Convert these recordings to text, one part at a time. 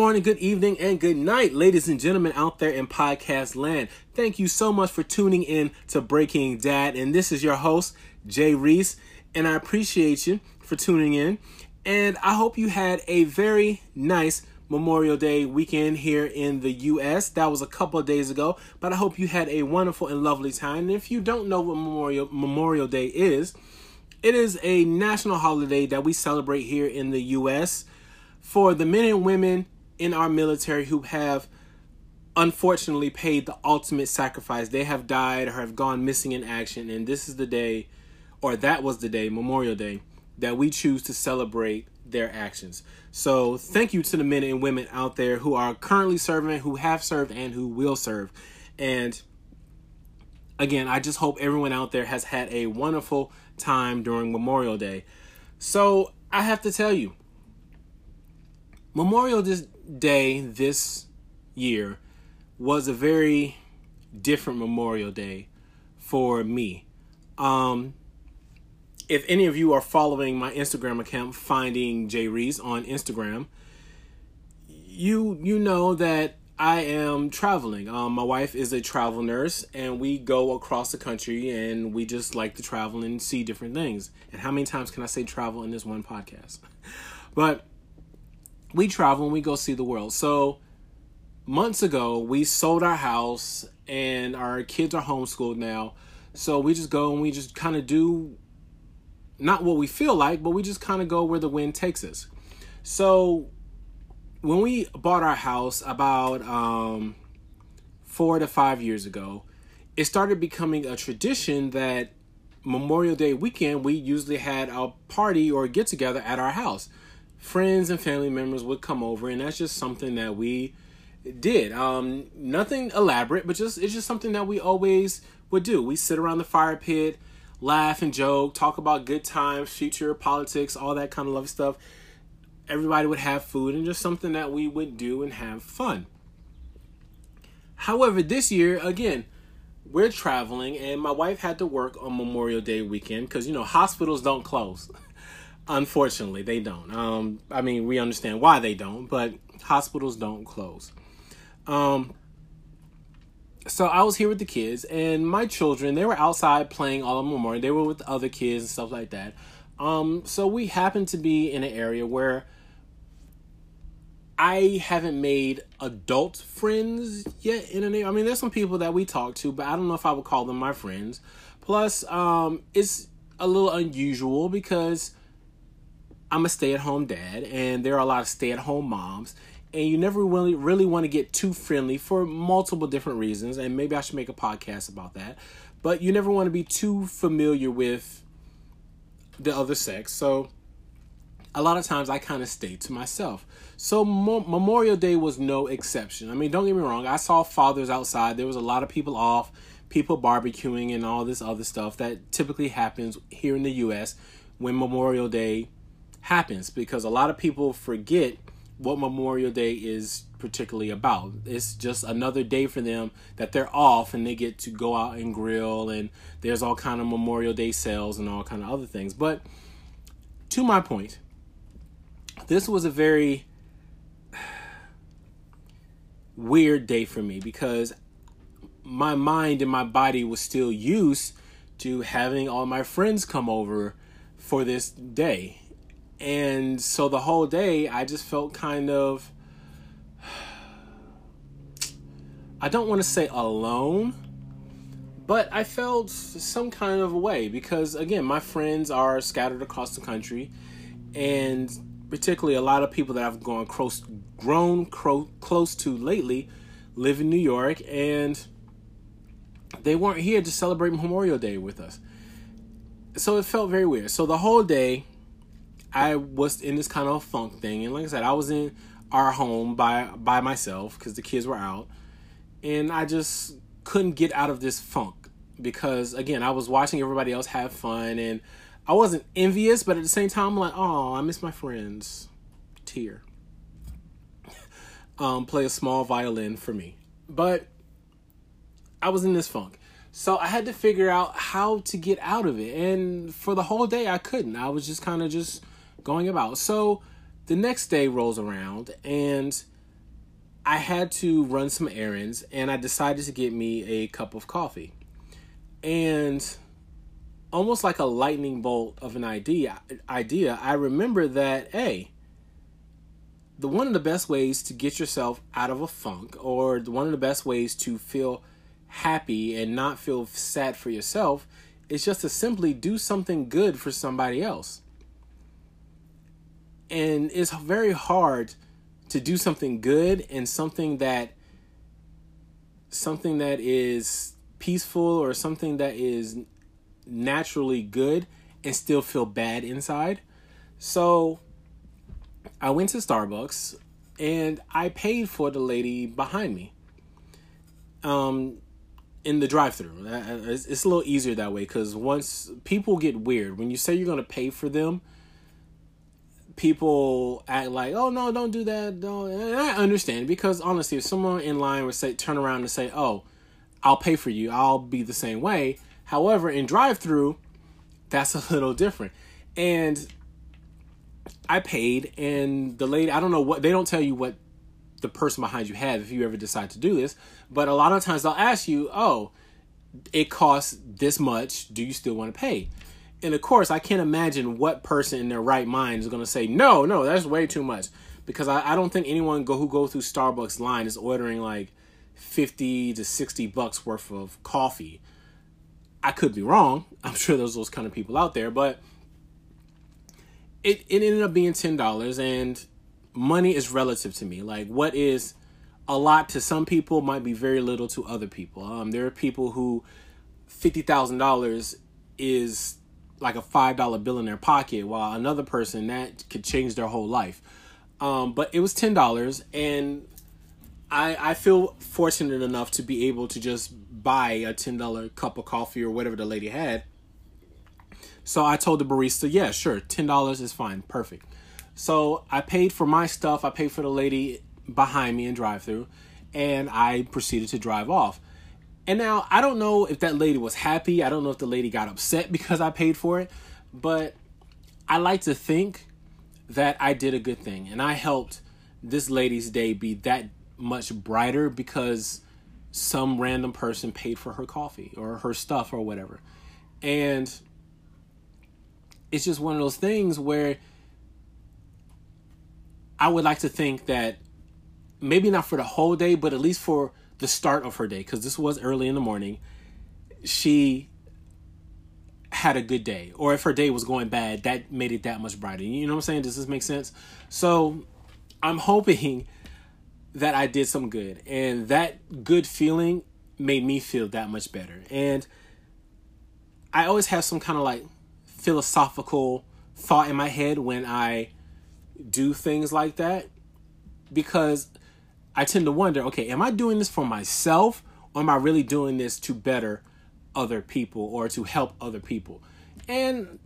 Good morning, good evening, and good night, ladies and gentlemen out there in podcast land. Thank you so much for tuning in to Breaking Dad. And this is your host, Jay Reace. And I appreciate you for tuning in. And I hope you had a very nice Memorial Day weekend here in the US. That was a couple of days ago, but I hope you had a wonderful and lovely time. And if you don't know what Memorial Memorial Day is, it is a national holiday that we celebrate here in the US for the men and women in our military who have unfortunately paid the ultimate sacrifice. They have died or have gone missing in action, and this is the day, or that was the day, Memorial Day, that we choose to celebrate their actions. So, thank you to the men and women out there who are currently serving, who have served, and who will serve. And again, I just hope everyone out there has had a wonderful time during Memorial Day. So, I have to tell you, Memorial Day this year was a very different Memorial Day for me. Um, if any of you are following my Instagram account, finding J Reese on Instagram, you you know that I am traveling. Um, my wife is a travel nurse, and we go across the country, and we just like to travel and see different things. And how many times can I say travel in this one podcast? but we travel and we go see the world. So months ago, we sold our house and our kids are homeschooled now. So we just go and we just kind of do not what we feel like, but we just kind of go where the wind takes us. So when we bought our house about um, four to five years ago, it started becoming a tradition that Memorial Day weekend we usually had a party or get together at our house friends and family members would come over, and that's just something that we did. Um, nothing elaborate, but just it's just something that we always would do. We sit around the fire pit, laugh and joke, talk about good times, future politics, all that kind of love stuff. Everybody would have food and just something that we would do and have fun. However, this year again, we're traveling and my wife had to work on Memorial Day weekend because you know hospitals don't close. Unfortunately, they don't. Um, I mean, we understand why they don't, but hospitals don't close. Um, so I was here with the kids, and my children they were outside playing all of Memorial. They were with other kids and stuff like that. Um, so we happened to be in an area where I haven't made adult friends yet. In a, I mean, there's some people that we talk to, but I don't know if I would call them my friends. Plus, um, it's a little unusual because I'm a stay at home dad, and there are a lot of stay at home moms, and you never really really want to get too friendly for multiple different reasons, and maybe I should make a podcast about that. But you never want to be too familiar with the other sex, so a lot of times I kind of stay to myself. So Mo- Memorial Day was no exception. I mean, don't get me wrong. I saw fathers outside. There was a lot of people off, people barbecuing, and all this other stuff that typically happens here in the U.S. when Memorial Day happens because a lot of people forget what Memorial Day is particularly about. It's just another day for them that they're off and they get to go out and grill and there's all kind of Memorial Day sales and all kind of other things. But to my point, this was a very weird day for me because my mind and my body was still used to having all my friends come over for this day and so the whole day, I just felt kind of, I don't want to say alone, but I felt some kind of a way because, again, my friends are scattered across the country, and particularly a lot of people that I've gone close, grown cro- close to lately live in New York, and they weren't here to celebrate Memorial Day with us. So it felt very weird. So the whole day, I was in this kind of funk thing, and like I said, I was in our home by by myself because the kids were out, and I just couldn't get out of this funk because again, I was watching everybody else have fun, and I wasn't envious, but at the same time, I'm like, oh, I miss my friends. Tear. um, play a small violin for me, but I was in this funk. So I had to figure out how to get out of it. And for the whole day I couldn't. I was just kind of just going about. So the next day rolls around and I had to run some errands and I decided to get me a cup of coffee. And almost like a lightning bolt of an idea idea, I remember that hey, the one of the best ways to get yourself out of a funk or one of the best ways to feel happy and not feel sad for yourself is just to simply do something good for somebody else. And it's very hard to do something good and something that something that is peaceful or something that is naturally good and still feel bad inside. So I went to Starbucks and I paid for the lady behind me. Um in the drive-through. It's a little easier that way cuz once people get weird when you say you're going to pay for them, people act like, "Oh no, don't do that." Don't. And I understand because honestly, if someone in line would say, turn around and say, "Oh, I'll pay for you. I'll be the same way." However, in drive-through, that's a little different. And I paid, and the lady, I don't know what they don't tell you what the person behind you had if you ever decide to do this, but a lot of times they'll ask you, "Oh, it costs this much. Do you still want to pay?" And of course, I can't imagine what person in their right mind is going to say, no, no, that's way too much. Because I, I don't think anyone go who go through Starbucks line is ordering like 50 to 60 bucks worth of coffee. I could be wrong. I'm sure there's those kind of people out there, but it, it ended up being $10 and money is relative to me. Like what is a lot to some people might be very little to other people. Um, there are people who $50,000 is like a five dollar bill in their pocket, while another person that could change their whole life. Um, but it was ten dollars, and I I feel fortunate enough to be able to just buy a ten dollar cup of coffee or whatever the lady had. So I told the barista, yeah, sure, ten dollars is fine, perfect. So I paid for my stuff. I paid for the lady behind me in drive through, and I proceeded to drive off. And now I don't know if that lady was happy. I don't know if the lady got upset because I paid for it, but I like to think that I did a good thing and I helped this lady's day be that much brighter because some random person paid for her coffee or her stuff or whatever. And it's just one of those things where I would like to think that maybe not for the whole day, but at least for the start of her day because this was early in the morning she had a good day. Or if her day was going bad that made it that much brighter. You know what i'm saying? Does this make sense? So i'm hoping that i did some good and that good feeling made me feel that much better. And i always have some kind of like philosophical thought in my head when i do things like that because I tend to wonder, okay, am I doing this for myself or am I really doing this to better other people or to help other people? And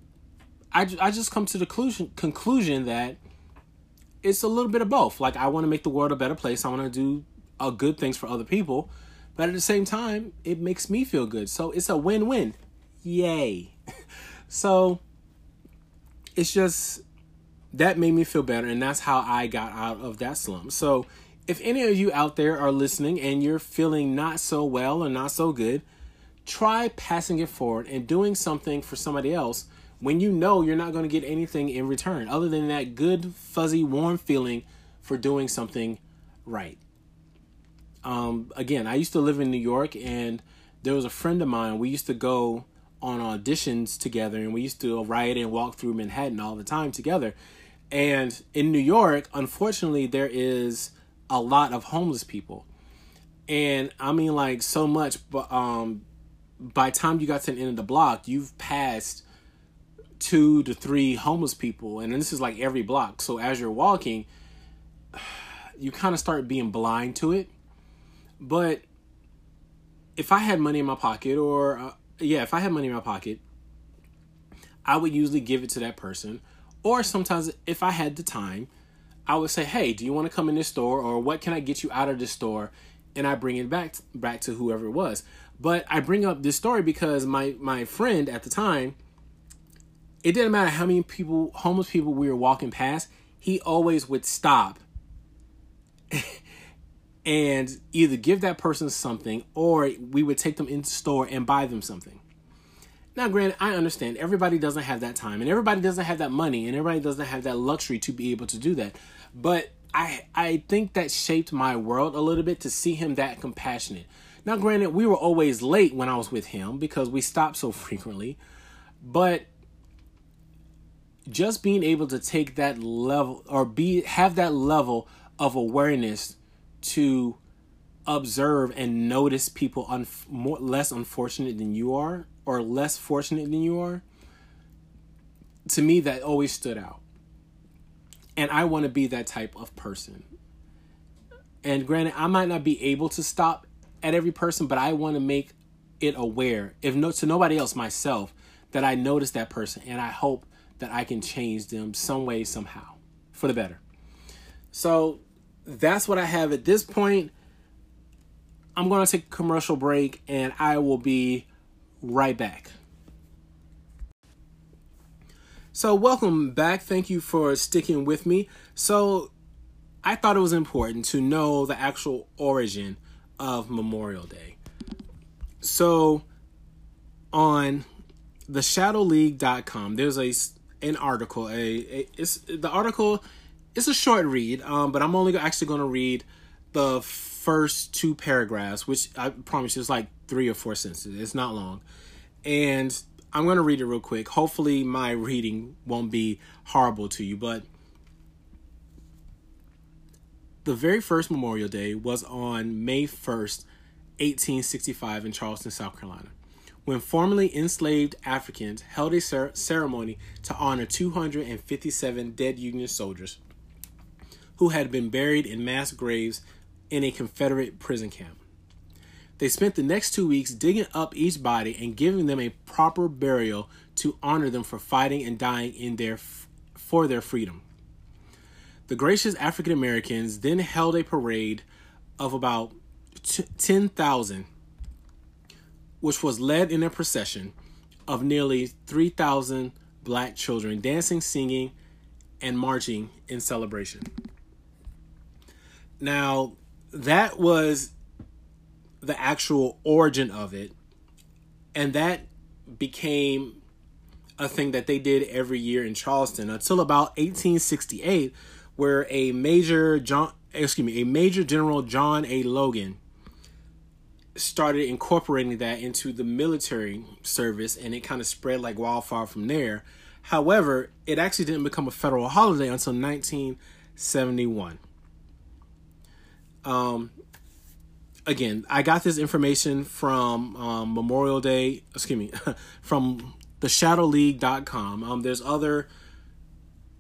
I, I just come to the conclusion, conclusion that it's a little bit of both. Like, I want to make the world a better place. I want to do uh, good things for other people. But at the same time, it makes me feel good. So it's a win win. Yay. so it's just that made me feel better. And that's how I got out of that slump. So if any of you out there are listening and you're feeling not so well or not so good, try passing it forward and doing something for somebody else when you know you're not going to get anything in return other than that good, fuzzy, warm feeling for doing something right. Um, again, I used to live in New York and there was a friend of mine. We used to go on auditions together and we used to ride and walk through Manhattan all the time together. And in New York, unfortunately, there is a lot of homeless people. And I mean like so much but um by time you got to the end of the block, you've passed two to three homeless people and this is like every block. So as you're walking, you kind of start being blind to it. But if I had money in my pocket or uh, yeah, if I had money in my pocket, I would usually give it to that person or sometimes if I had the time, I would say, "Hey, do you want to come in this store, or what can I get you out of this store?" And I bring it back back to whoever it was. But I bring up this story because my my friend at the time, it didn't matter how many people, homeless people, we were walking past. he always would stop and either give that person something or we would take them into store and buy them something. Now, granted, I understand everybody doesn't have that time and everybody doesn't have that money and everybody doesn't have that luxury to be able to do that. But I I think that shaped my world a little bit to see him that compassionate. Now, granted, we were always late when I was with him because we stopped so frequently, but just being able to take that level or be have that level of awareness to observe and notice people un- more less unfortunate than you are or less fortunate than you are to me that always stood out. And i want to be that type of person. And granted i might not be able to stop at every person but i want to make it aware if no to nobody else myself that i notice that person and i hope that i can change them some way somehow for the better. So that's what I have at this point. I'm going to take a commercial break and I will be right back. So, welcome back. Thank you for sticking with me. So, I thought it was important to know the actual origin of Memorial Day. So, on the shadowleague.com, there's a an article, a, a it's the article it's a short read, um, but I'm only actually going to read the first two paragraphs, which I promise you is like three or four sentences. It's not long. And I'm going to read it real quick. Hopefully, my reading won't be horrible to you, but the very first Memorial Day was on May 1st, 1865, in Charleston, South Carolina, when formerly enslaved Africans held a ceremony to honor 257 dead Union soldiers who had been buried in mass graves in a Confederate prison camp. They spent the next two weeks digging up each body and giving them a proper burial to honor them for fighting and dying in their for their freedom. The gracious African Americans then held a parade of about 10,000 which was led in a procession of nearly 3,000 black children dancing, singing, and marching in celebration. Now, that was the actual origin of it. And that became a thing that they did every year in Charleston until about 1868, where a major John, excuse me, a major General John A. Logan started incorporating that into the military service, and it kind of spread like wildfire from there. However, it actually didn't become a federal holiday until 1971. Um, again, I got this information from um, Memorial Day, excuse me, from the shadowleague.com. Um, there's other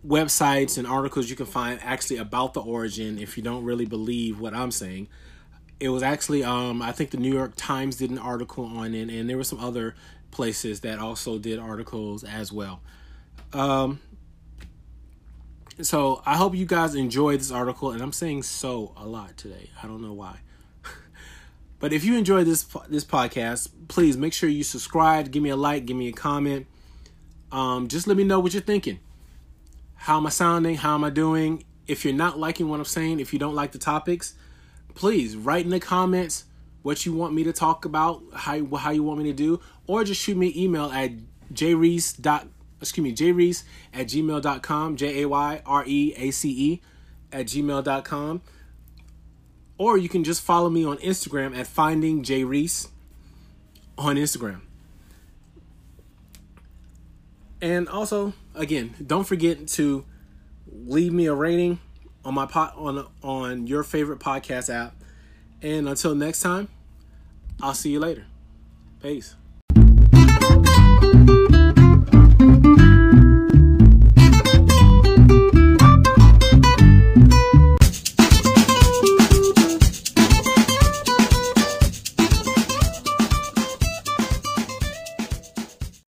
websites and articles you can find actually about the origin if you don't really believe what I'm saying. It was actually, um, I think the New York Times did an article on it, and there were some other places that also did articles as well. Um, so I hope you guys enjoyed this article, and I'm saying so a lot today. I don't know why. but if you enjoyed this this podcast, please make sure you subscribe, give me a like, give me a comment. Um, just let me know what you're thinking. How am I sounding? How am I doing? If you're not liking what I'm saying, if you don't like the topics, please write in the comments what you want me to talk about, how how you want me to do, or just shoot me an email at jreese.com excuse me, jreese at gmail.com, J A Y R E A C E at gmail.com. Or you can just follow me on Instagram at finding J Reese on Instagram. And also, again, don't forget to leave me a rating on my pot on on your favorite podcast app. And until next time, I'll see you later. Peace.